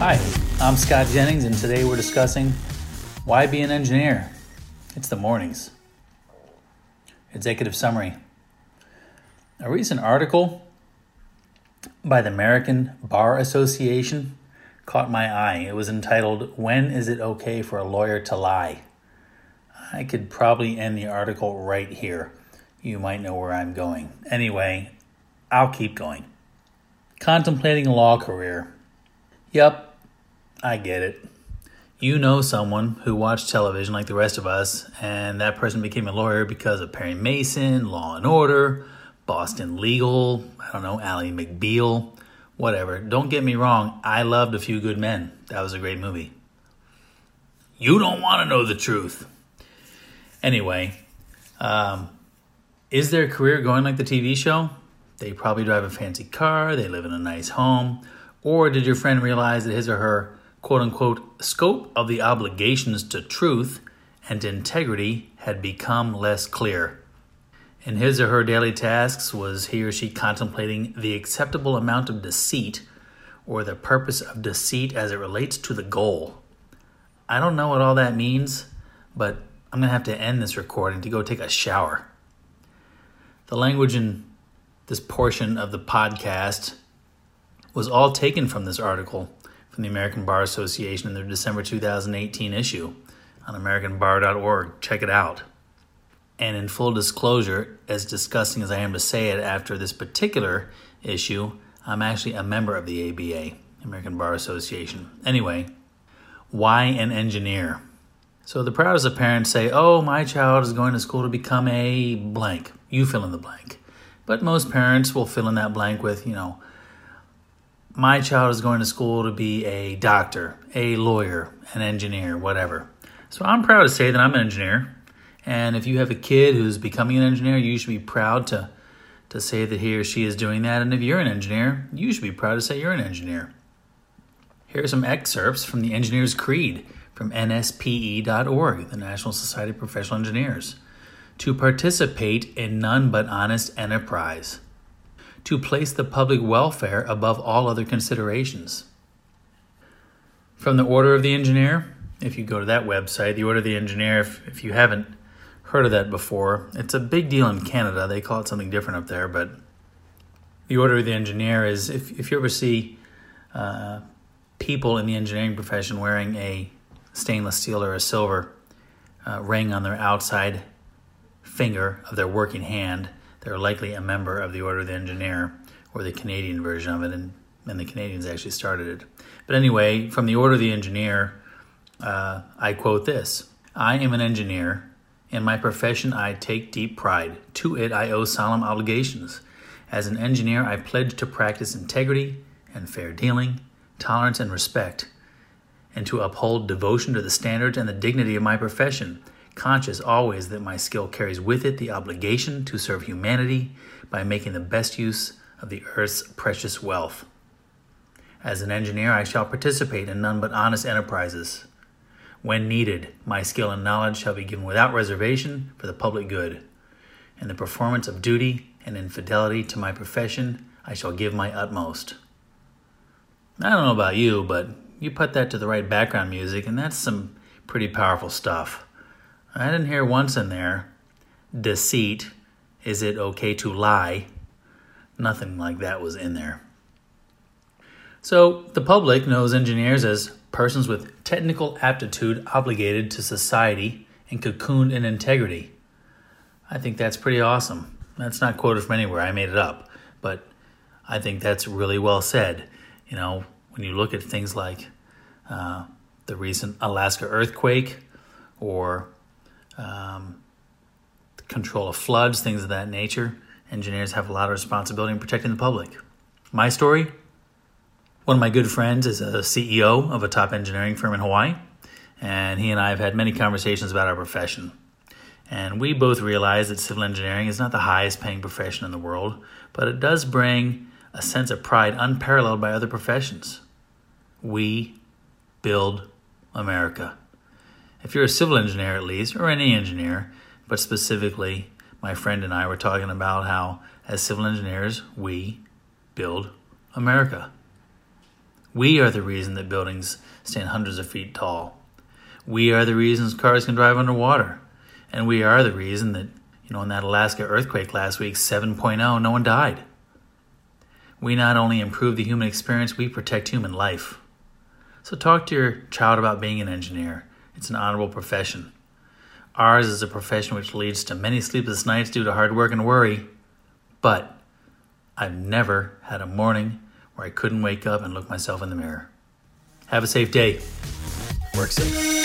Hi, I'm Scott Jennings, and today we're discussing why be an engineer? It's the mornings. Executive summary. A recent article by the American Bar Association caught my eye. It was entitled, When is it okay for a lawyer to lie? I could probably end the article right here. You might know where I'm going. Anyway, I'll keep going. Contemplating a law career. Yep, I get it. You know someone who watched television like the rest of us, and that person became a lawyer because of Perry Mason, Law and Order, Boston Legal, I don't know, Ally McBeal, whatever. Don't get me wrong, I loved A Few Good Men. That was a great movie. You don't want to know the truth. Anyway, um, is their career going like the TV show? They probably drive a fancy car, they live in a nice home, or did your friend realize that his or her quote unquote scope of the obligations to truth and integrity had become less clear. In his or her daily tasks, was he or she contemplating the acceptable amount of deceit or the purpose of deceit as it relates to the goal? I don't know what all that means, but I'm going to have to end this recording to go take a shower. The language in this portion of the podcast was all taken from this article from the American Bar Association in their December 2018 issue on AmericanBar.org. Check it out. And in full disclosure, as disgusting as I am to say it after this particular issue, I'm actually a member of the ABA, American Bar Association. Anyway, why an engineer? So the proudest of parents say, Oh, my child is going to school to become a blank. You fill in the blank. But most parents will fill in that blank with, you know, my child is going to school to be a doctor, a lawyer, an engineer, whatever. So I'm proud to say that I'm an engineer. And if you have a kid who's becoming an engineer, you should be proud to, to say that he or she is doing that. And if you're an engineer, you should be proud to say you're an engineer. Here are some excerpts from the Engineer's Creed from NSPE.org, the National Society of Professional Engineers. To participate in none but honest enterprise to place the public welfare above all other considerations. From the Order of the Engineer, if you go to that website, the Order of the Engineer, if, if you haven't heard of that before, it's a big deal in Canada. They call it something different up there, but the Order of the Engineer is if, if you ever see uh, people in the engineering profession wearing a stainless steel or a silver uh, ring on their outside finger of their working hand, they're likely a member of the Order of the Engineer or the Canadian version of it, and, and the Canadians actually started it. But anyway, from the Order of the Engineer, uh, I quote this I am an engineer. In my profession, I take deep pride. To it, I owe solemn obligations. As an engineer, I pledge to practice integrity and fair dealing, tolerance and respect, and to uphold devotion to the standards and the dignity of my profession conscious always that my skill carries with it the obligation to serve humanity by making the best use of the earth's precious wealth. As an engineer, I shall participate in none but honest enterprises. When needed, my skill and knowledge shall be given without reservation for the public good. In the performance of duty and in fidelity to my profession, I shall give my utmost. I don't know about you, but you put that to the right background music, and that's some pretty powerful stuff. I didn't hear once in there deceit. Is it okay to lie? Nothing like that was in there. So the public knows engineers as persons with technical aptitude obligated to society and cocooned in integrity. I think that's pretty awesome. That's not quoted from anywhere, I made it up. But I think that's really well said. You know, when you look at things like uh, the recent Alaska earthquake or um, control of floods, things of that nature. Engineers have a lot of responsibility in protecting the public. My story one of my good friends is a CEO of a top engineering firm in Hawaii, and he and I have had many conversations about our profession. And we both realize that civil engineering is not the highest paying profession in the world, but it does bring a sense of pride unparalleled by other professions. We build America if you're a civil engineer at least, or any engineer, but specifically, my friend and I were talking about how, as civil engineers, we build America. We are the reason that buildings stand hundreds of feet tall. We are the reasons cars can drive underwater. And we are the reason that, you know, in that Alaska earthquake last week, 7.0, no one died. We not only improve the human experience, we protect human life. So talk to your child about being an engineer. It's an honorable profession. Ours is a profession which leads to many sleepless nights due to hard work and worry. But I've never had a morning where I couldn't wake up and look myself in the mirror. Have a safe day. Work safe.